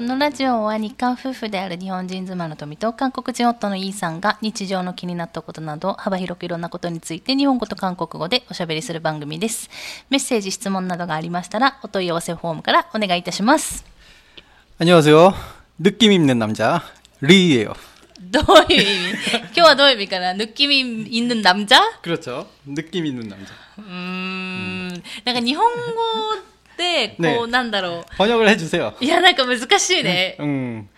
このラジオは日韓夫婦である日本人妻の富と韓国人夫のイーさんが日常の気になったことなど幅広くいろんなことについて日本語と韓国語でおしゃべりする番組です。メッセージ、質問などがありましたらお問い合わせフォームからお願いいたします。 안녕하세요. 느낌 있는 남자 리예요. どういう意味今日はどういう意味かな느낌이 있는 남자? 그렇죠. 느낌 있는 남자. うーん。なんか日本語 で、こう、ねなんだろ 번역을 해주세요. う。いや、なんか難しいね。 음,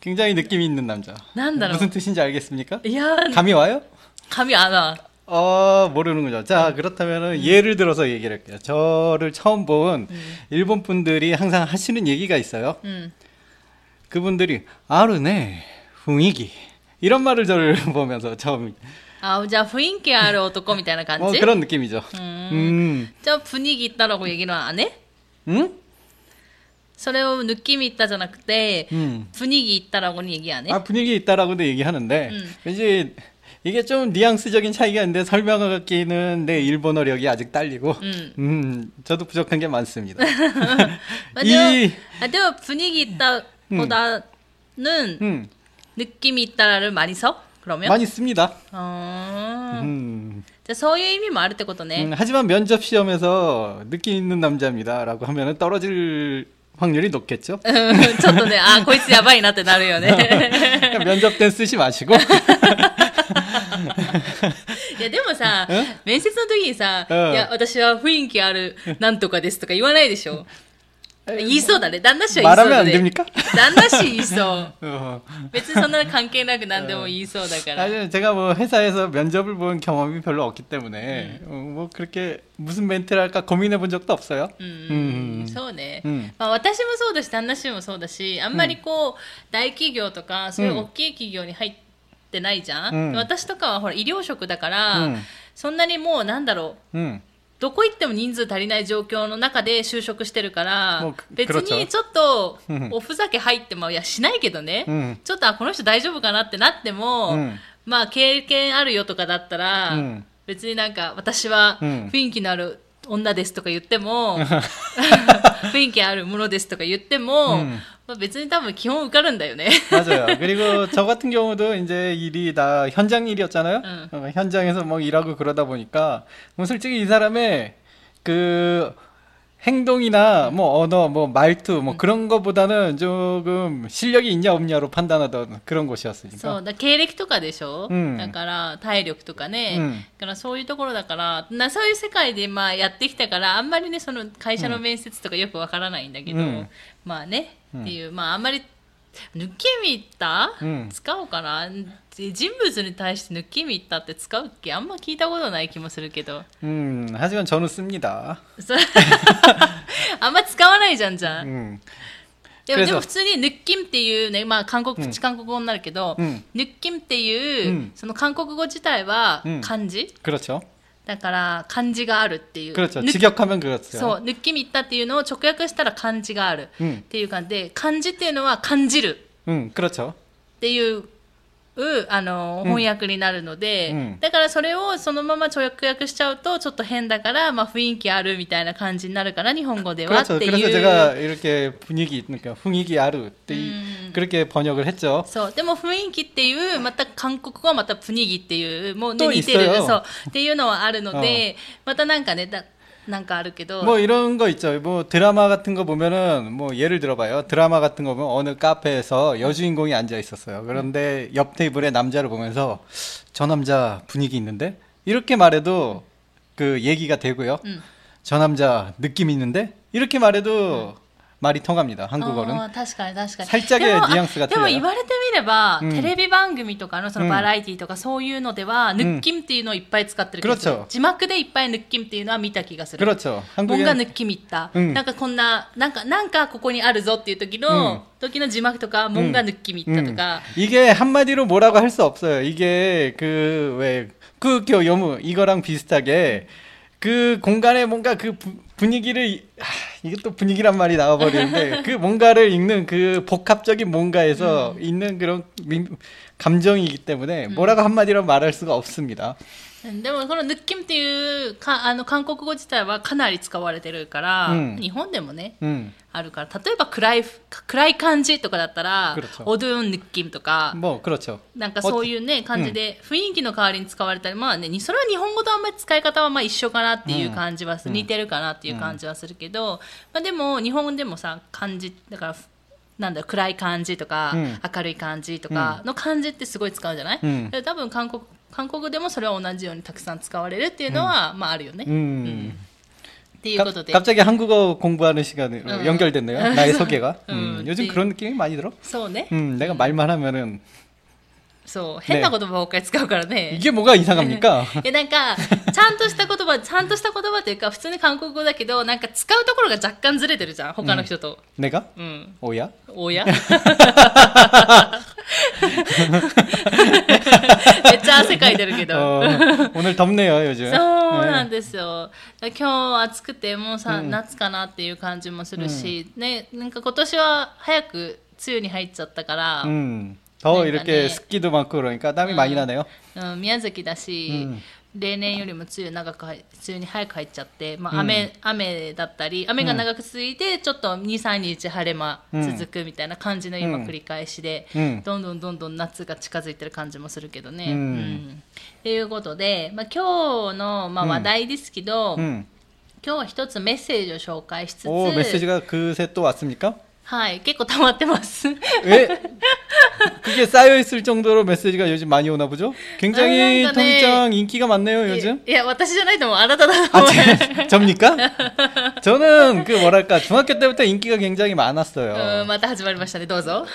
굉장히 느낌 있는 남자. 난다로. 무슨 뜻인지 알겠습니까? いや、 감이 와요? 髪안 와. 어, 모르는 거죠. 자, 그렇다면은 예를 들어서 얘기를 할게요. 저를 처음 본 일본 분들이 항상 하시는 얘기가 있어요. うん。 그분들이 아르네 분위기 이런 말을 저를 보면서 처음 あ、じゃあ雰囲気ある男みたいな感 어, じ 그런 느낌이죠. 음. 음, じゃあ분위기있다라고얘기는안 해? 응? それを느낌이있다じゃなくて、 음. 분위기있다라고는 얘기 안 해? 아 분위기 있다라고도 얘기하는데 음. 이제 이게 좀 뉘앙스적인 차이가 있는데 설명하기는 내 일본어력이 아직 딸리고 음. 음, 저도 부족한 게 많습니다. まあでも 이 あでも분위기있다보다는 음, 느낌이있다를 많이 써? 그러면? 많이 씁니다. 어... 음, じゃあ そういう意味もあるってことね。 음, 하지만 면접 시험에서 느낌 있는 남자입니다라고 하면은 떨어질 확률이 높겠죠. うんちょっとね、あ、こいつやばいなってなるよね。 그러니까 면접 땐 쓰지 마시고 いや、でもさえ、面接の時にさ、いうんや、私は雰囲気あるなんとかですとか言わないでしょ。 言いそうだね。旦那氏は言いそう 말하면 だ 안 ね。 됩니까? 旦那氏言いそう。 어. 別にそんな関係なく何でも言いそうだから。 아니, 제가 뭐 회사에서 면접을 본 경험이 별로 없기 때문에 어, 뭐 그렇게 무슨 멘트를 할까 고민해 본 적도 없어요. うん、 음. そうね、うんまあ、私もそうだし旦那氏もそうだしあんまりこう、大企業とかそういう大きい企業に入ってないじゃん、うん私とかはほら医療職だから、うんそんなにもうなんだろう 음. どこ行っても人数足りない状況の中で就職してるから別にちょっとうん。おふざけ入ってもいやしないけどね、うん。ちょっとあこの人大丈夫かなってなっても、うん。まあ経験あるよとかだったら、うん。別になんか私はうん。雰囲気のある女ですとか言っても、雰囲気あるものですとか言っても、別に多分基本受かるんだよね。 맞아요. 그리고 저 같은 경우도 이제 일이 다 현장 일이었잖아요. 응. 어, 현장에서 뭐 일하고 그러다 보니까 뭐 솔직히 이 사람의 그 행동이나 뭐 언어, 뭐 말투 뭐 그런 거보다는 조금 실력이 있냐 없냐로 판단하던 그런 そ 곳이었으니까. うだ経歴とかでしょ、うんだから体力とかね、うんだからそういうところだからなそういう世界でまあやってきたからあんまりねその会社の面接とかよくわからないんだけど、うんまあね、うんっていうまああんまり 抜き見た、うん使おうかな人物に対して抜き見たって使うっけあんま聞いたことない気もするけど 음, 하지만 저는 씁니다. そあんま使わないじゃんじゃん、 음. でも 그래서 でも普通にヌッキンっていうね、まあ韓国、うんプチ韓国語になるけど、うんヌッキンっていう、うんその韓国語自体はうん漢字、 그렇죠. だから漢字があるっていう。 그렇죠. ヌッ 직역하면 그렇죠. そう、ヌッキミったっていうのを直訳したら漢字があるうんっていう感じで、漢字っていうのは感じる 음, 그렇죠. っていう、あの、うん翻訳になるので、うんだからそれをそのまま直訳しちゃうとちょっと変だから、まあ雰囲気あるみたいな感じになるから、日本語ではって 그렇죠. いう。 그래서 제가 이렇게 분위기, 그러니까 분위기 아루 때 음. 그렇게 번역을 했죠. そう。でも雰囲気っていう、また韓国語はまたプニギっていう、もうね、と似てる一緒よそう。っていうのはあるので、またなんかね、だなんかあるけど、 뭐 이런 거 있죠. 뭐 드라마 같은 거 보면은 뭐 예를 들어봐요. 드라마 같은 거 보면 어느 카페에서 여주인공이 앉아 있었어요. 그런데 옆 테이블에 남자를 보면서 저 남자 분위기 있는데 이렇게 말해도 그 얘기가 되고요. 음. 저 남자 느낌 있는데 이렇게 말해도 말이 통합니다. 한국어는. あー確かに確かに。 살짝의 でもあ 뉘앙스가 でも 틀려요 言われてみれば、うんテレビ番組とかのそのうんバラエティとかそういうのでは、ヌッキムっていうのをいっぱい使ってる気がする 그렇죠 字幕でいっぱいヌッキムっていうのは見た気がする。 그렇죠. 뭔가 한국에 抜き見た、うんなんかこんな、なんか、なんかここにあるぞっていう時の、うん時の字幕とか、뭔가抜き見たとか、 이게 한마디로 뭐라고 할 수 없어요. 이게 그 왜 그교 요무 이거랑 비슷하게 그 공간에 뭔가 그 부- 분위기를 이- 하, 이게 또 분위기란 말이 나와버리는데 그 뭔가를 읽는 그 복합적인 뭔가에서 있는 그런 민- 감정이기 때문에 뭐라고 한마디로 말할 수가 없습니다. でもこの「ぬッ」っていうかあの韓国語自体はかなり使われてるから、うん、日本でもね、うん、あるから例えば暗い暗い感じとかだったら「おどんぬっきむ」とかもうなんかそういうね感じで雰囲気の代わりに使われたり、まあねそれは日本語とあんまり使い方はまあ一緒かなっていう感じは、うん、似てるかなっていう感じはするけど、まあ、でも日本でもさ感じだからなんだ暗い感じとか、明るい感じとかの感じってすごい使うじゃない、多分韓国 韓国でもそれは同じようにたくさん使われるっていうのは、まああるよね。 음. っていうことで 갑, 갑자기 한국어 공부하는 시간으로 어. 연결됐네요. 나의 소개가. 음, 음, 요즘 네. 그런 느낌이 많이 들어. そうね、 음, 내가 말만 하면은 そう変な言葉ばっかり使うからね。 이게 뭐가 이상합니까? えなんかちゃんとした言葉ちゃんとした言葉というか普通に韓国語だけどなんか使うところが若干ずれてるじゃん他の人と 내가? うん、 오야? おやめっちゃ汗かいてるけど、 어, 오늘 덥네요, 요즘. そうな 네. んですよ今日暑くてもうさ、夏かなっていう感じもするし、ねなんか今年は早く梅雨に入っちゃったから、 음, 더 그러니까 이렇게 네. 습기도 많고 그러니까 땀이 많이 나네요. うん、宮崎だし、うん例年よりも梅雨長く入梅雨に早く入っちゃって、まあ雨雨だったり雨が長く続いてちょっと23日晴れ間続くみたいな感じの今うん繰り返しで、うんどんどんどんどん夏が近づいてる感じもするけどね。うんうんっていうことで、まあ、今日の、まあ、うん話題ですけど、 음. 今日は一つメッセージを紹介しつつ、 오, 메시지가 그새 또 왔습니까? はい、結構溜まってます。 왜? 그게 쌓여 있을 정도로 메시지가 요즘 많이 오나 보죠? 굉장히 아, 그러니까네. 통장 인기가 많네요, 요즘. いや、私じゃないと思う。あなただと 아, 思う。 제, 접니까? 저는 그 뭐랄까 중학교 때부터 인기가 굉장히 うん 많았어요. また始まりましたね、どうぞ。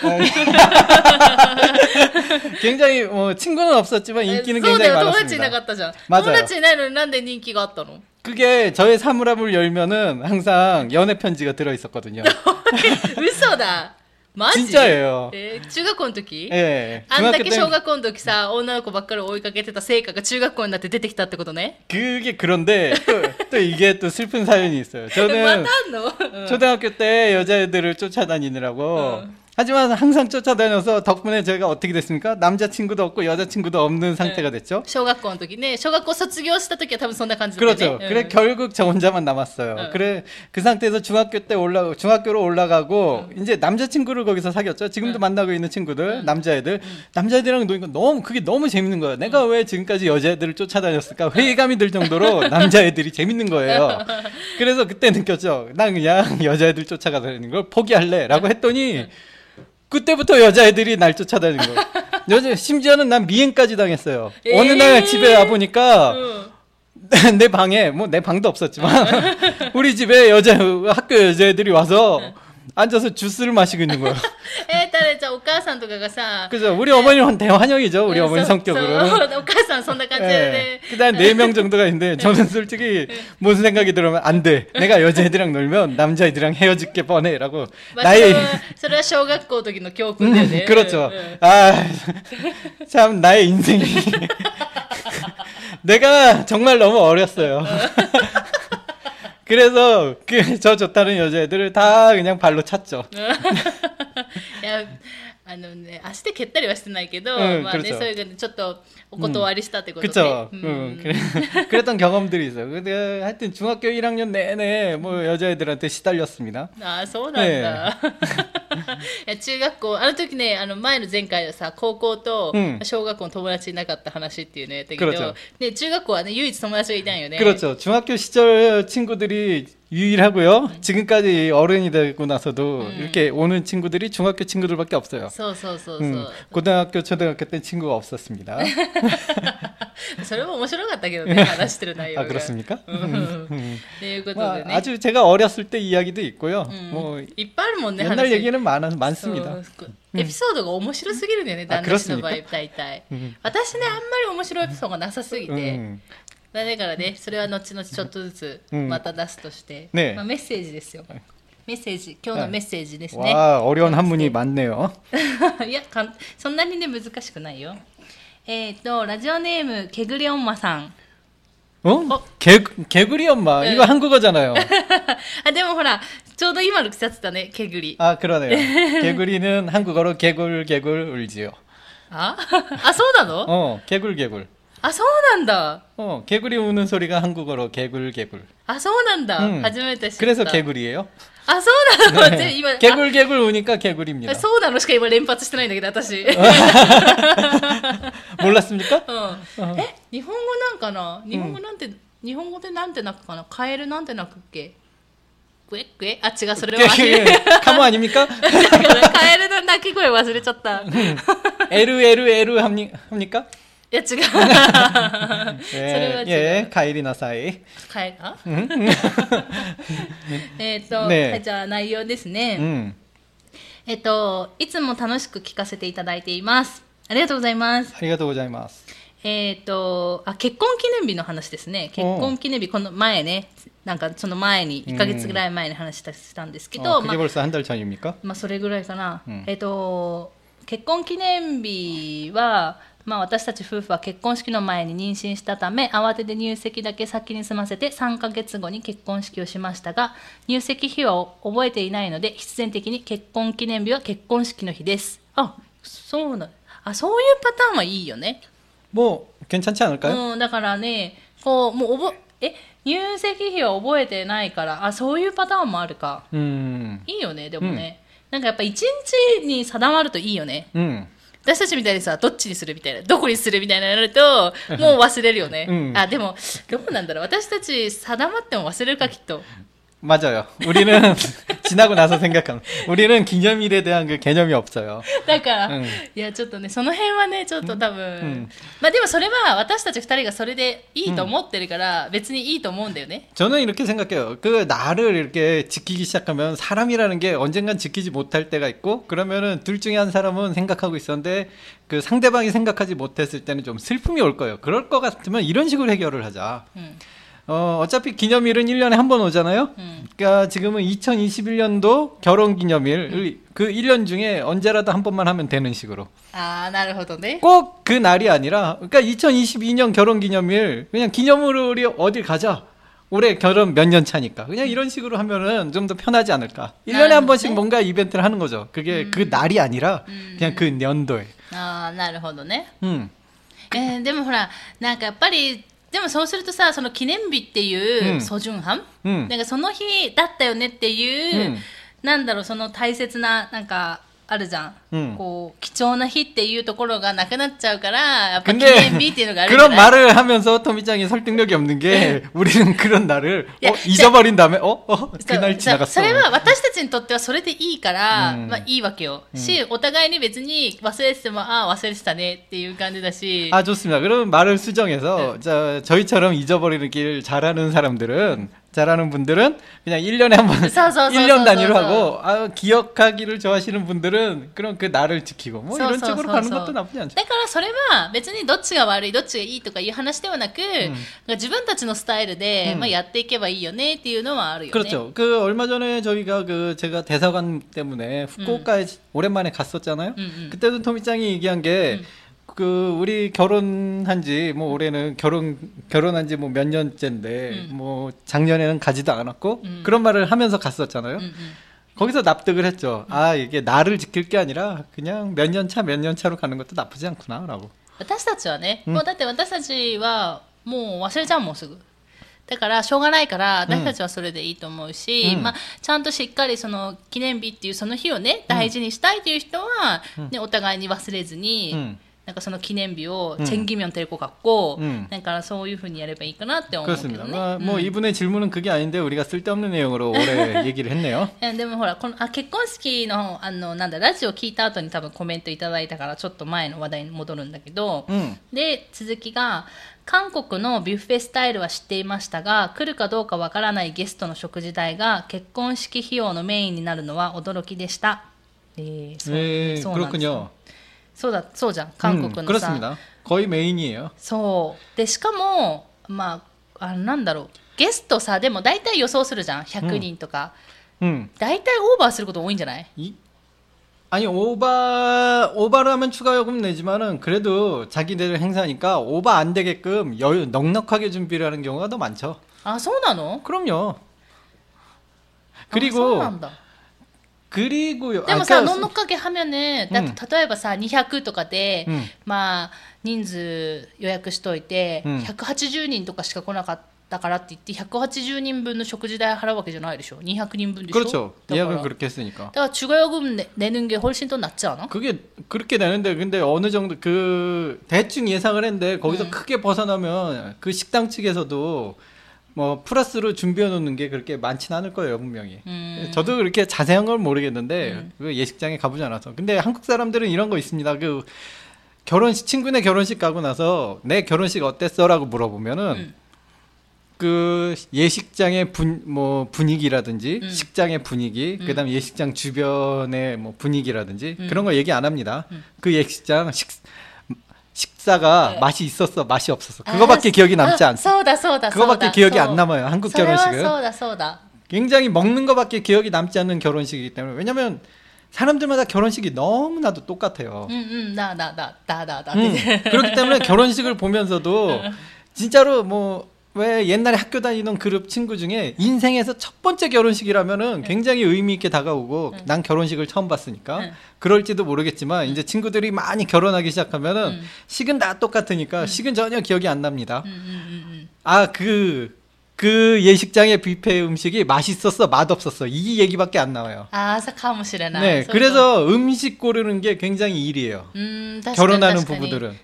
굉장히 뭐 친구는 없었지만 인기는 そうだ 굉장히 よ、友達いなか 많았습니다. ったじゃん。 맞아요 友達いないのになんで人気があったの 그게 저의 사물함을 열면은 항상 연애 편지가 들어 있었거든요. 嘘だ。マジ 진짜예요. えー中学校の時 예. あんだ 중학교 け 때 小学校の時さ、女の子ばっかり追いかけてた成果が中学校になって出てきたってことね。 그게 그런데 또, 또 이게 또 슬픈 사연이 있어요. ま 저는 たあんの、うん 초등학교 때 여자애들을 쫓아다니느라고 어. 하지만 항상 쫓아다녀서 덕분에 제가 어떻게 됐습니까? 남자친구도 없고 여자친구도 없는 상태가 됐죠. 小学校の時ね、小学校卒業した時は多分そんな感じだったよ 그렇죠. ね。 그래 うん 결국 저 혼자만 남았어요. 어. 그래 그 상태에서 중학교 때 올라 중학교로 올라가고 이제 남자친구를 거기서 사귀었죠. 지금도 만나고 있는 친구들 남자애들 남자애들이랑 노니까 너무 그게 너무 재밌는 거예요. 내가 왜 지금까지 여자애들을 쫓아다녔을까 회의감이 들 정도로 남자애들이 재밌는 거예요. 그래서 그때 느꼈죠. 난 그냥 여자애들 쫓아가다니는 걸 포기할래라고 했더니 그때부터 여자애들이 날 쫓아다니는 거예요. 여자 심지어는 난 미행까지 당했어요. 어느 날 에이. 집에 와 보니까 うん내 방에 뭐 내 방도 없었지만 우리 집에 여자 학교 여자애들이 와서 앉아서 주스를 마시고 있는 거예요. えー、誰じゃあお母さんとかがさ、 그죠? 우리 어머니는 대환영이죠. 우리 うん 어머니 そう 성격으로. そうお母さんそんな感じで 예. 그다음 네 명 정도가 있는데 저는 솔직히 무슨 생각이 들으면 안 돼. 내가 여자애들이랑 놀면 남자애들이랑 헤어질 게 뻔해라고 まあ、そ 나의 れはそれは小学校の時の教訓だよね。 음, 그렇죠. うんうん 아, 참 나의 인생이 내가 정말 너무 어렸어요. 그래서 그 저 좋다는 여자애들을 다 그냥 발로 찼죠. いやあのね足で蹴ったりはしてないけど、うんまあね 그렇죠 そういうのちょっとお断りしたってことで、 그쵸? うん 응, 그래, 그랬던 경험들이 있어요. 근데 하여튼 중학교 1학년 내내 뭐 여자애들한테 시달렸습니다. ああそうなんだ、いや中学校あの時ねあの前の前回はさ高校とうん小学校の友達いなかった話っていうのやったけど、 그렇죠 ね、中学校はね唯一友達がいたんよね 그렇죠. 중학교 시절 친구들이 유일하고요. 지금까지 어른이 되고 나서도 이렇게 오는 친구들이 중학교 친구들밖에 없어요. そうそうそうそう、 음, 고등학교, 초등학교 때 친구가 없었습니다. それも面白かったけどね話してる内容が 아 그렇습니까? うん음. ということ 뭐 でね、 아주 제가 어렸을 때 이야기도 있고요. うん 뭐 いっぱいあるもんね 옛날 話 얘기는 많, 많습니다. そうエピソードが面白すぎるんだよね、あ旦那氏の場合黒す大体、うん私ねあんまり面白いエピソードがなさすぎて、 음. だからねそれは後々ちょっとずつうんまた出すとして、ねまあ、メッセージですよメッセージ今日のメッセージですね、 와 어려운 한문이 많네요. いやかんそんなにね難しくないよえっ、とラジオネームけぐりおんまさん 어? 개 개구리 엄마 네. 이거 한국어잖아요. あでもほらちょうど今の季節だねけぐり 아 그러네요. 개구리는 한국어로 개굴 개굴 울지요. ああそうなの、 어 개굴 개굴. あそうなんだ 어, 개구리 우는 소리가 한국어로 개굴 개굴. あそうなんだ、うん初めて知った 그래서 개굴이에요. あそうなの、 네. で今 개굴 개굴 우니까 개굴입니다. あそうなのしか今連発してないんだけど私 몰랐습니까? うん、え日本語なんかな日本語なんて、日本語でなんて鳴くかなカエルなんて鳴くっけクエクエあ違うそれは 카모 아닙니까? カエルの鳴き声忘れちゃったい L L L 합니, 합 いや違う。それは違う。え、帰りなさい。帰あ？えっと、ね、じゃあ内容ですね。うん、えっといつも楽しく聞かせていただいています。ありがとうございます。ありがとうございます。えっ、とあ結婚記念日の話ですね。結婚記念日この前ね。なんかその前に1か月ぐらい前に話したんですけど、うん、まあ、まあそれぐらいかな。うん、えっ、と結婚記念日は。まあ、私たち夫婦は結婚式の前に妊娠したため慌てて入籍だけ先に済ませて3ヶ月後に結婚式をしましたが入籍日は覚えていないので必然的に結婚記念日は結婚式の日ですあそうなあそういうパターンはいいよね 뭐 괜찮지 않을까요? うん、だからね、こう、もう覚え、え、入籍日は覚えてないから、あ、そういうパターンもあるか。 음, いいよね、でもね。なんかやっぱ一日に定まるといいよね。 음. 私たちみたいにさ、どっちにするみたいな、どこにするみたいなのやると、もう忘れるよね。うんあ、でも、どうなんだろう。私たち定まっても忘れるか、きっと。 맞아요. 우리는 지나고 나서 생각하는. 우리는 기념일에 대한 그 개념이 없어요. だから、うんいや、ちょっとね、その辺はね、ちょっと多分、んまあでもそれは私たち二人がそれでいいと思ってるから、別にいいと思うんだよね。 저는 이렇게 생각해요. 그 나를 이렇게 지키기 시작하면 사람이라는 게 언젠간 지키지 못할 때가 있고 그러면은 둘 중에 한 사람은 생각하고 있었는데 그 상대방이 생각하지 못했을 때는 좀 슬픔이 올 거예요. 그럴 것 같으면 이런 식으로 해결을 하자. うん。 어, 어차피 기념일은 1년에 한 번 오잖아요. 음. 그러니까 지금은 2021년도 결혼 기념일 그 1년 중에 언제라도 한 번만 하면 되는 식으로. ああ、なるほどね。 꼭 그 날이 아니라 그러니까 2022년 결혼 기념일 그냥 기념으로 우리 어딜 가자. 올해 결혼 몇 년 차니까 그냥 이런 식으로 하면은 좀 더 편하지 않을까. 1년에 한 번씩 네. 뭔가 이벤트를 하는 거죠. 그게 그 날이 아니라 그냥 그 연도에. ああ、なるほどね。 음. えーでもほら、なんかやっぱり、 でもそうするとさ、その記念日っていうう、ん。ソジュンハン、 음. なんかその日だったよねっていう、うん。なんだろう、その大切な、なんか、あるじゃん,、うんこう貴重な日っていうところがなくなっちゃうからやっぱ記 근데 念日っていうのがあるじゃ 그런 ない 말을 하면서 토미짱이 설득력이 없는 게 우리는 그런 날을 야, 어, 잊어버린 다음에 어? 어? そう 그날 そ 지나갔어. それは私たちにとってはそれでいいから、うんまあいいわけよ、しお互いに別に忘れててもああ忘れてたねっていう感じだし 아 좋습니다. 그러면 말을 수정해서 자, 저희처럼 잊어버리는 길 잘하는 사람들은 잘하는 분들은 그냥 1년에 한 번, 서, 서, 서, 1년 서, 단위로 서, 하고 아, 기억하기를 좋아하시는 분들은 그런 그 날을 지키고 뭐 そう 이런 そうそう 쪽으로 そう 가는 것도 나쁘지 않죠. だからそれは別にどっちが悪いどっちがいいとかいう話ではなく、自分たちのスタイルで、うんまあ、やっていけばいいよねっていうのはあるよね。 그렇죠. 그 얼마 전에 저희가 그 제가 대사관 때문에 후쿠오카에 오랜만에 갔었잖아요. 음, 음. 그때도 토미짱이 얘기한 게 그 우리 결혼한 지 뭐 올해는 결혼 결혼한 지 뭐 몇 년째인데 뭐 작년에는 가지도 않았고 음. 그런 말을 하면서 갔었잖아요. うんうん 거기서 납득을 했죠. 아 이게 나를 지킬 게 아니라 그냥 몇 년 차 몇 년 차로 가는 것도 나쁘지 않구나라고. 私たちはね、もうだって私たちはもう忘れちゃうもんすぐ。だからしょうがないから私たちはそれでいいと思うし、うんまあ、ちゃんとしっかりその記念日っていうその日をね大事にしたいという人は、ね、お互いに忘れずに、うん なんかその記念日をチェンギミョンテレコ学校、うんだからそういうふうにやればいいかなって思うけど 그렇습니다. ね。 아, 뭐 음. 이분의 질문은 그게 아닌데 우리가 쓸데없는 내용으로 오래 얘기를 했네요. えでもほらこのあ結婚式のあのなんだラジオ聞いた後に多分コメントいただいたからちょっと前の話題に戻るんだけど、 음. で続きが韓国のビュッフェスタイルは知っていましたが来るかどうかわからないゲストの食事代が結婚式費用のメインになるのは驚きでした。えーそう 네, そうなんです 그렇군요. そうだそうじゃん韓国 음, のさ、 그렇습니다. 거의 메인이에요. そうでしかもまああなんだろうゲストさでも大体予想するじゃん100人とか、 음. 大体オーバーすること多いんじゃない 이, 아니 오바 오바를 하면 추가 요금 내지만은 그래도 자기들 행사니까 오바 안 되게끔 여유 넉넉하게 준비를 하는 경우가 더 많죠. あそうなの 그럼요. あそう 그리고 なんだ 그리고요. でも 아, さ、 그러니까 のんのっかけはめね、だって例えばさ、200とかで、うんまあ、人数予約しといて、うん180人とかしか来なかったからって言って、180人分の食事代払うわけじゃないでしょ。200人分でしょ。 그렇죠. だから 예약을 だ 그렇게 했으니까. から、추가요금 내, 내는 게 훨씬 더 낫지 않아? 그게 그렇게 되는데 근데 어느 정도 그 대충 예상을 했는데 거기서 음. 크게 벗어나면 그 식당 측에서도 뭐 플러스로 준비해 놓는 게 그렇게 많지는 않을 거예요 분명히. 음. 저도 그렇게 자세한 건 모르겠는데 음. 그 예식장에 가보지 않아서. 근데 한국 사람들은 이런 거 있습니다. 그 결혼식 친구네 결혼식 가고 나서 내 결혼식 어땠어라고 물어보면은 음. 그 예식장의 분 뭐 분위기라든지 음. 식장의 분위기 음. 그다음 에 예식장 주변의 뭐 분위기라든지 음. 그런 거 얘기 안 합니다. 음. 그 예식장 식 식사가 네. 맛이 있었어, 맛이 없었어. 그거밖에 아, 기억이 아, 남지 않습니다. 서우다, 그거밖에 기억이 안 남아요. 한국 결혼식은. 서우다, 서우다. 굉장히 먹는 것밖에 기억이 남지 않는 결혼식이기 때문에 왜냐면 사람들마다 결혼식이 너무나도 똑같아요. 음, 음, 나, 나, 나, 나, 나, 나. 음, 그렇기 때문에 결혼식을 보면서도 진짜로 뭐 왜 옛날에 학교 다니던 그룹 친구 중에 인생에서 첫 번째 결혼식이라면은 굉장히 의미 있게 다가오고 난 결혼식을 처음 봤으니까 그럴지도 모르겠지만 이제 친구들이 많이 결혼하기 시작하면은 식은 다 똑같으니까 식은 전혀 기억이 안 납니다. 아그그 그 예식장의 뷔페 음식이 맛있었어 맛없었어 이 얘기밖에 안 나와요. 아 사카무시레나. 네, 그래서 음식 고르는 게 굉장히 일이에요. 음, 결혼하는 부부들은.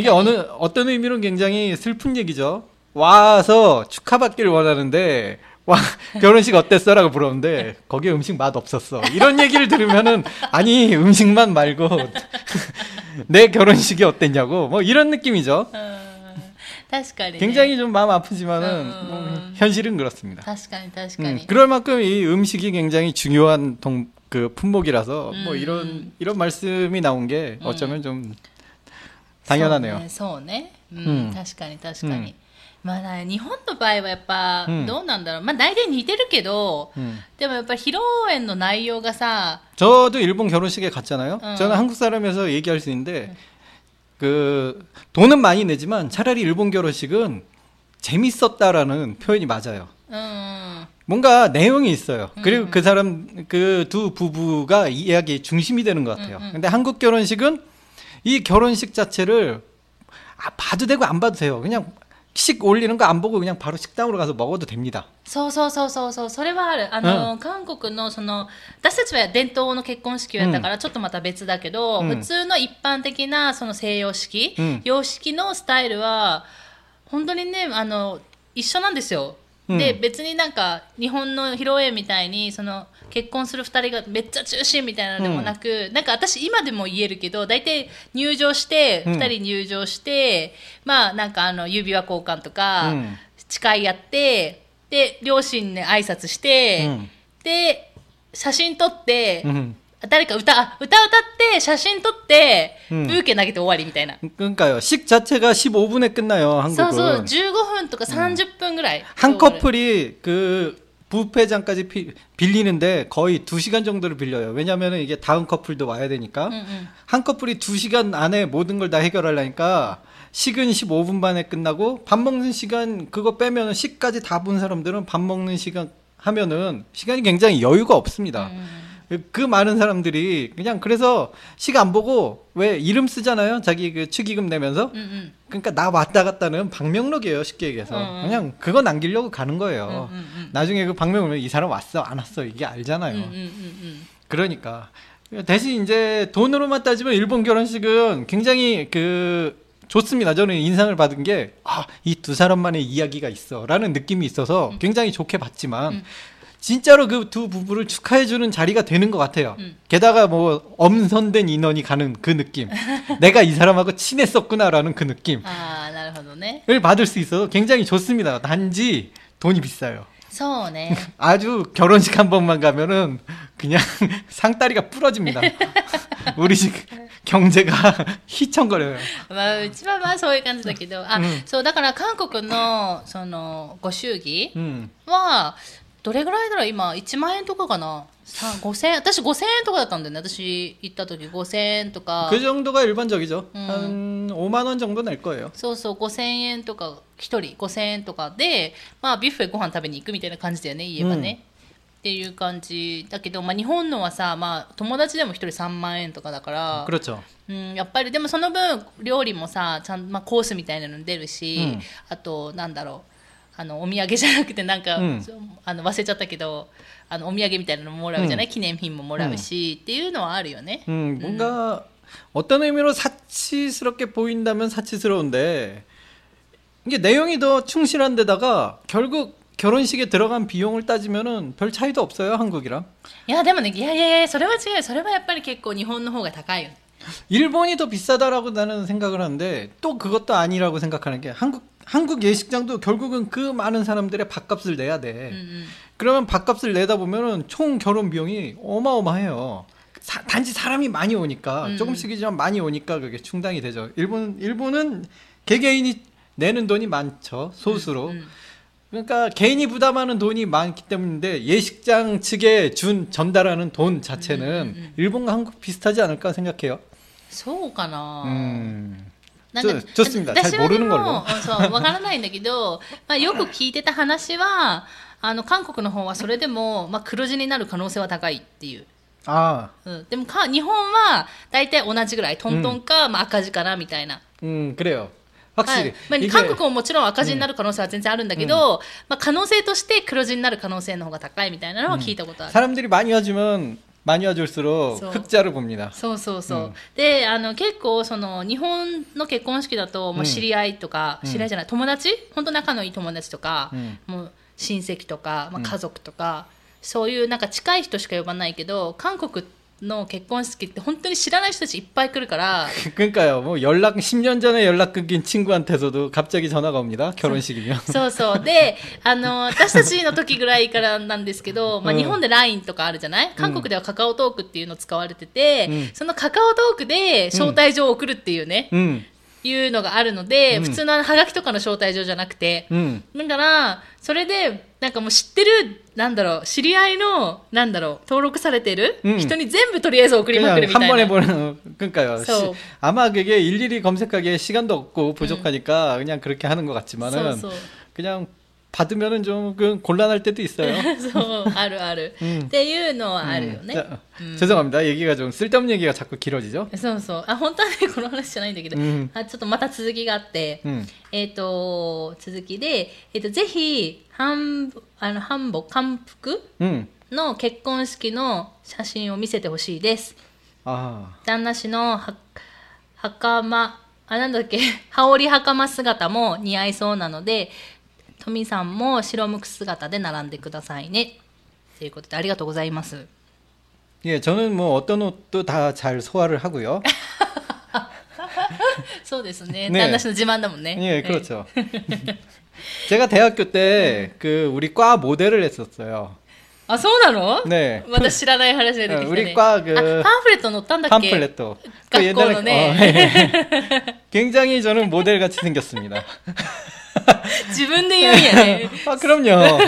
이게 어느 어떤 의미로는 굉장히 슬픈 얘기죠. 와서 축하받기를 원하는데 와 결혼식 어땠어라고 물었는데 거기에 음식 맛 없었어. 이런 얘기를 들으면은 아니 음식만 말고 내 결혼식이 어땠냐고 뭐 이런 느낌이죠. うん確かに、ね。 굉장히 좀 마음 아프지만은 음. 뭐 현실은 그렇습니다. 確かに確か 음, に。 그럴 만큼 이 음식이 굉장히 중요한 동, 그 품목이라서 뭐 음. 이런 이런 말씀이 나온 게 어쩌면 좀 당연하네요. そうね。そうねうん、うん確かに確かに。うん まあね、日本の場合はやっぱ、うんどうなんだろう。まあ大体似てるけど、 음. でもやっぱ披露宴の内容がさ、 저도 일본 결혼식에 갔잖아요. 어. 저는 한국 사람에서 얘기할 수 있는데 그 돈은 많이 내지만 차라리 일본 결혼식은 재밌었다라는 표현이 맞아요. うん。 뭔가 내용이 있어요. 그리고 음. 그 사람 그 두 부부가 이야기의 중심이 되는 것 같아요. 음, 음. 근데 한국 결혼식은 이 결혼식 자체를 아, 봐도 되고 안 봐도 돼요. 그냥 식 올리는 거 안 보고 그냥 바로 식당으로 가서 먹어도 됩니다. そうそうそうそうそう、それはある。あの、韓国のその、私たちは伝統の結婚式をやったから、ちょっとまた別だけど、うん普通の一般的なその西洋式、うん洋式のスタイルは、本当にね、あの、一緒なんですよ。で、うん別になんか、日本の披露宴みたいに、その、 結婚する二人がめっちゃ中心みたいなのでもなく、なんか私今でも言えるけど、大体入場して、うん二人入場して、まあなんかあの、指輪交換とか、うん誓い合って、で、両親に挨拶して、うんで、写真撮って、 음. 誰か歌、あ歌歌って、写真撮って、うんブーケ投げて終わりみたいな。 그러니까요. 식 자체가 15분에 끝나요. そうそう、 한국은. 15分とか30分ぐらい。 한 そう 커플이 그 부페장까지 빌리는데 거의 2시간 정도를 빌려요. 왜냐면 은 이게 다음 커플도 와야 되니까. 응, 응. 한 커플이 2시간 안에 모든 걸 다 해결하려니까 식은 15분 반에 끝나고 밥 먹는 시간 그거 빼면 식까지 다 본 사람들은 밥 먹는 시간 하면은 시간이 굉장히 여유가 없습니다. 응. 그 많은 사람들이 그냥 그래서 시간 안 보고 왜 이름 쓰잖아요. 자기 그 축의금 내면서. 음, 음. 그러니까 나 왔다 갔다는 방명록이에요. 쉽게 얘기해서 어, 어, 그냥 그거 남기려고 가는 거예요. 음, 음, 나중에 그 방명록 이 사람 왔어 안 왔어 이게 알잖아요. 그러니까 대신 이제 돈으로만 따지면 일본 결혼식은 굉장히 그 좋습니다. 저는 인상을 받은 게, 아, 이 두 사람만의 이야기가 있어. 라는 느낌이 있어서 굉장히 좋게 봤지만, 음. 진짜로 그 두 부부를 축하해 주는 자리가 되는 것 같아요. 음. 게다가 뭐 엄선된 인원이 가는 그 느낌. 내가 이 사람하고 친했었구나라는 그 느낌을 ああ、なるほどね。 받을 수 있어서 굉장히 좋습니다. 단지 돈이 비싸요. そうね。 아주 결혼식 한 번만 가면은 그냥 상다리가 부러집니다. 우리 집 경제가 휘청거려요. まあ、うちはまあそういう感じだけど、あ、うんそう、だから韓国の、その、ご祝儀 음. は、 どれぐらいだろう今、1万円とかかなさ5000円私5000円とかだったんだよね。私行った時5000円とか。 그 정도가 일반적이죠. 음. 한 5만 원 정도 낼 거예요. そうそう、5000円とか、1人5000円とかで、まあ、ビュッフェご飯食べに行くみたいな感じだよね、言えばね。 っていう感じだけど、まあ、日本のはさ、まあ、友達でも1人3万円とかだから、 그렇죠. うん、やっぱりでもその分料理もさちゃん、まあ、コースみたいなの出るし、うんあとなんだろう あのお土産じゃなくてなんか、うんそうあの忘れちゃったけどあのお土産みたいなのももらうじゃない、記念品ももらうし、っていうのはあるよね。 음, 뭔가 어떤 의미로 사치스럽게 보인다면 사치스러운데 이게 내용이 더 충실한 데다가 결국 결혼식에 들어간 비용을 따지면은 별 차이도 없어요 한국이랑 いやでもねいやいやいやそれは違うよそれはやっぱり結構日本の方が高いよ 일본이 더 비싸다라고 나는 생각을 하는데 또 그것도 아니라고 생각하는 게 한국 한국 예식장도 결국은 그 많은 사람들의 밥값을 내야 돼. 음, 음. 그러면 밥값을 내다 보면은 총 결혼 비용이 어마어마해요. 사, 단지 사람이 많이 오니까 음. 조금씩이지만 많이 오니까 그게 충당이 되죠. 일본 일본은 개개인이 내는 돈이 많죠 소수로. 음, 음. 그러니까 개인이 부담하는 돈이 많기 때문에 예식장 측에 준 전달하는 돈 자체는 음, 일본과 한국 비슷하지 않을까 생각해요. 소가나. 음. なんか 좋- 좋습니다. 잘 私はで 모르는 も 걸로. うんそうわからないんだけど、まあ、よく聞いてた話はあの韓国の方はそれでも、まあ、黒字になる可能性は高いっていう、 아, うん、でもか日本は大体同じぐらいトントンか、まあ、赤字かなみたいな、 음, 그래요. は 확실히. いまあ、 이게 韓国ももちろん赤字になる可能性は全然あるんだけど、まあ、可能性として黒字になる可能性の方が高いみたいなのは聞いたことある、 사람들이 많이 와주면 많이 와줄수록 そう 흑자를 봅니다. そうそうそう、うんであの結構その日本の結婚式だともう知り合いとか、うん知り合いじゃない友達本当仲のいい友達とか、うんもう親戚とか、まあ、うん家族とか、そういうなんか近い人しか呼ばないけど韓国 の結婚式って本当に知らない人たちいっぱい来るから 그러니까요. 뭐 연락 10년 전에 연락 끊긴 친구한테서도 갑자기 전화가 옵니다. 결혼식이면. そうそうであの私たちの時ぐらいからなんですけど、まあ、うん日本で LINE とかあるじゃない韓国ではカカオトークっていうの使われてて、うんそのカカオトークで招待状を送るっていうね、 음, いうのがあるので、うん普通のハガキとかの招待状じゃなくて、 음. だから、それで、なんかもう知ってる、なんだろう、知り合いの、なんだろう、登録されてる、うん人に全部とりあえず送りまく 그냥 るみた 한 い 번에 な。 보는 그러니까요. So- 시- 아마 그게 일일이 검색하기에 시간도 없고 부족하니까 그냥 그렇게 하는 것 같지만은 そうそう。 그냥 받으면은 좀 그 곤란할 때도 있어요. そう、あるある。うんっていうのはあるよ 음, ね。 자, うん 죄송합니다. 얘기가 좀 쓸데없는 얘기가 자꾸 길어지죠. そうそう。あ、本当はね、この話じゃないんだけど、うんあちょっとまた続きがあって、 음. えっ、と、続きで、えっ、と、ぜひ、韓、あの、韓服、韓服 음. の結婚式の写真を見せてほしいです。 아, 旦那氏のは袴あなんだっけ羽織袴姿も似合いそうなので 富さんも白むく姿で並んでくださいねということでありがとうございます 예, 저는 뭐 어떤 옷도 다 잘 소화를 하고요. そうですねね旦那氏の自慢だもんね 예, 그렇죠. 제가 대학교 때 그 우리 과 모델을 했었어요. あそうなの 네. また知らない話が出てきたね 우리 과 그 あパンフレット載ったんだっけ 팜플렛도. 갖고 오는 애. 어, 예. 굉장히 저는 모델 같이 생겼습니다. 自分で言うんやね 아, 그럼요.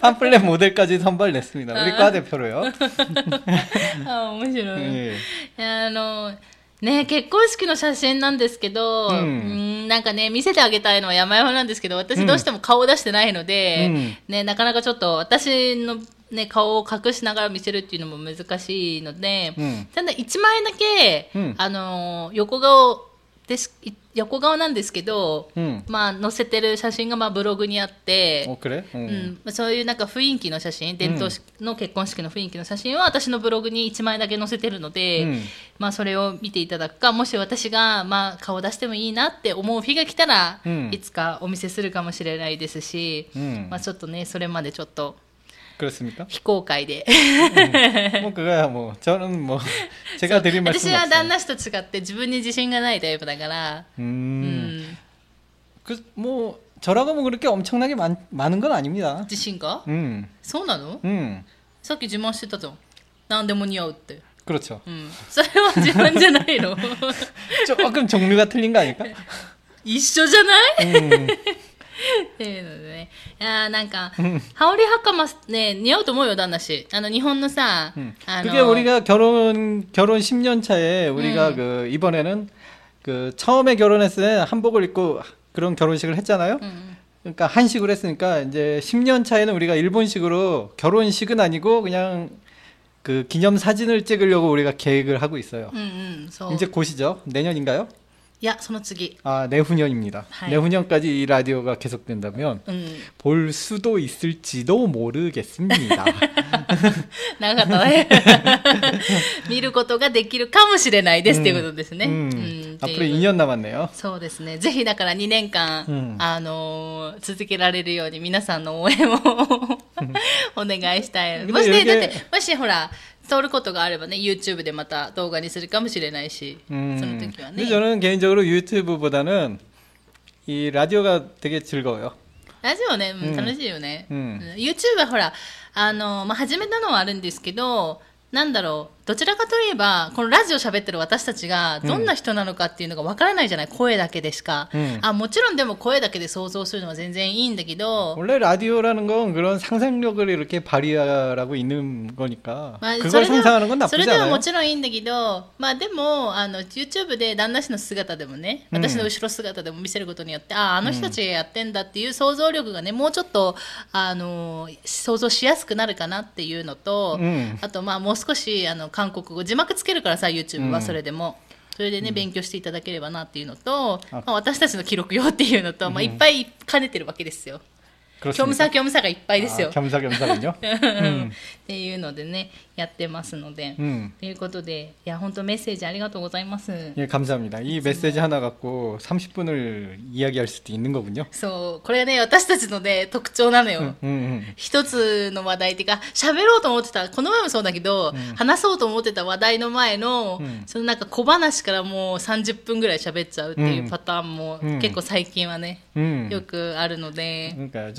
팜플렛 모델까지 선발냈습니다. 우리 과 대표로요. あ面白い、 예. いやあのね結婚式の写真なんですけど、ううんん、なんかね見せてあげたいのは山々なんですけど私どうしても顔を出してないので、うんね、なかなかちょっと私の、ね、顔を隠しながら見せるっていうのも難しいので、うんただ1枚だけ、うんあの横顔 で横顔なんですけど、うん、まあ、載せてる写真がまあブログにあって、うん、うん、そういうなんか雰囲気の写真伝統の結婚式の雰囲気の写真は私のブログに1枚だけ載せてるので、うん、まあ、それを見ていただくかもし私がまあ顔出してもいいなって思う日が来たら、いつかお見せするかもしれないですし、まあ、ちょっとねそれまでちょっと。 그렇습니까? 非公開で 뭐 그거야 뭐 저는 뭐 제가 드릴 私 말씀은 は旦 없어요. 那氏と違って自分に自信がないタイプだから、う 음. ん、 그 뭐 저라고 뭐 그렇게 엄청나게 많, 많은 건 아닙니다. 自信か 음. そうなの 음. さっき自慢してたじゃん何でも似合うって、 그렇죠. うん、それは自慢じゃないの 조금 종류가 틀린 거 아닐까? 一緒じゃない 음. っていうのでね。いやーなんか、羽織袴ね、似合うと思うよ、旦那氏。あの、日本のさ、 음. あの、 그게 우리가 결혼 결혼 10년 차에 우리가 음. 그 이번에는 그 처음에 결혼했을 때 한복을 입고 그런 결혼식을 했잖아요. うん 그러니까 한식으로 했으니까 이제 10년 차에는 우리가 일본식으로 결혼식은 아니고 그냥 그 기념 사진을 찍으려고 우리가 계획을 하고 있어요. うんうんそう 이제 곧이죠. 내년인가요? いやその次 아, 내후년입니다. 하이. 내후년까지 이 라디오가 계속된다면 うん 볼 수도 있을지도 모르겠습니다. 長かったね見ることができるかもしれないですっていうことですね、 음, うんっていう 앞으로 2년 남았네요. そうですね。ぜひだから2年間、うんあのー続けられるように皆さんの応援をお願いしたい。でもしね、余計だって、もしほら、 通ることがあればね、YouTube でまた動画にするかもしれないし、 음, その時は 근데 ね。 저는 개인적으로 유튜브보다는 이 라디오가 되게 즐거워요. ラジオね、うんうん楽しいよね。うん YouTube はほら、あのーまあ、始めたのはあるんですけど、 なんだろう、どちらかといえば、このラジオ喋ってる私たちがどんな人なのかっていうのがわからないじゃない、声だけでしか、うんあ。もちろんでも声だけで想像するのは全然いいんだけど、 원래 라디오라는 건 그런 상상력을 이렇게 발휘하라고 있는 거니까 まあ、そ 그걸 れでも 상상하는 건 それ 나쁘지 でもも 않아요. ちろんいいんだけど、まあでも、あの、YouTube で旦那氏の姿でもね、うん私の後ろ姿でも見せることによって、ああ、あの人たちがやってんだっていう想像力がね、もうちょっと、あの、想像しやすくなるかなっていうのと、うんあと、まあもう 少し、あの、韓国語、字幕つけるからさ、YouTube はそれでも。それでね、勉強していただければなっていうのと、あまあ、私たちの記録用っていうのと、まあ、いっぱい兼ねてるわけですよ。그렇습니까? 虚無さ虚無さがいっぱいですよ。 아, 겸사겸사군요. っていうのでねやってますので、 음. ということでいや本当メッセージありがとうございます 예, 감사합니다. 이 메시지 하나 갖고 30분을 이야기할 수도 있는 거군요. そうこれね私たちのね特徴なのよ、 음, 음. 一つの話題っていうか喋ろうと思ってたこの前もそうだけど、話そうと思ってた話題の前の、うんそのなんか小話からもう30分ぐらい喋っちゃうっていううんパターンも、うん結構最近はね、 음. よくあるので、 그러니까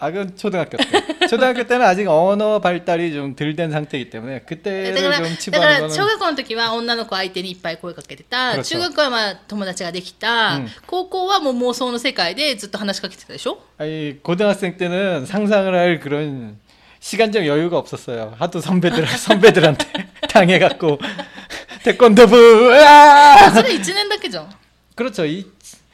아, 그건 초등학교 때. 초등학교 때는 아직 언어 발달이 좀 덜 된 상태이기 때문에 だ 그때를 から、 좀 だか 치부하는 ら小 거는 学校の時は女の子相手にいっぱい声かけてた。 그렇죠 中学校はまあ友達ができた、うん高校はもう妄想の世界でずっと話しかけてたでしょ 아니 고등학생 때는 상상을 할 그런 시간적 여유가 없었어요. 하도 선배들 선배들한테 당해갖고 태권도부 으아! それ1年だけじゃん。 그렇죠. 이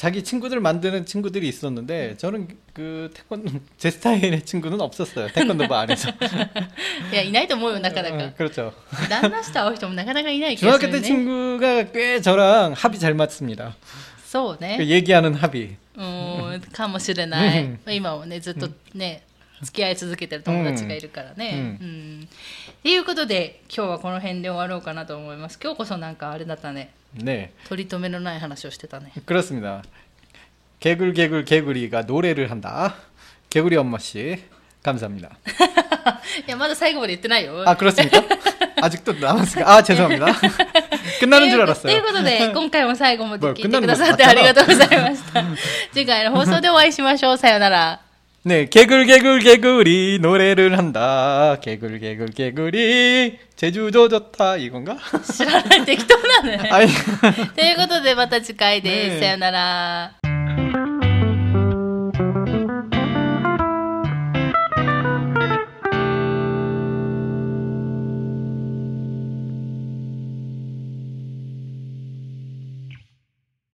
자기 친구들 만드는 친구들이 있었는데 저는 그 태권 제 스타일의 친구는 없었어요. 태권도부 안에서. いや、いないと思うよ、なかなか 어, 。 그렇죠. 旦那して会う人もなかなかいない気がす 중학교 る 때 ね。 친구가 꽤 저랑 합이 잘 맞습니다. そう 그 ね。 얘기하는 합이. うん、かもしれない。うん今もね、ずっとね、付き合い続けてる友達がいるからね。う。うんっていうことで、今日はこの辺で終わろうかなと思います。今日こそなんかあれだったね。 네, 取り留めのない話をしてたね。 그렇습니다. 개굴 개굴 개구리가 노래를 한다. 개구리 엄마 씨 감사합니다. いや、まだ最後まで言ってないよ。 아 그렇습니까? 아직도 남았습니까? 아 죄송합니다. 끝나는 줄 という 알았어요. ことで、今回も最後まで聞いてもうくださってありがとうございました。次回の放送でお会いしましょう。さようなら。 네, 개굴 개굴 개구리 노래를 한다. 개굴 개굴 개구리 제주도 좋다 이건가? 知らない、適当なのね。 아니 ということで、また次回です。ねえさようなら。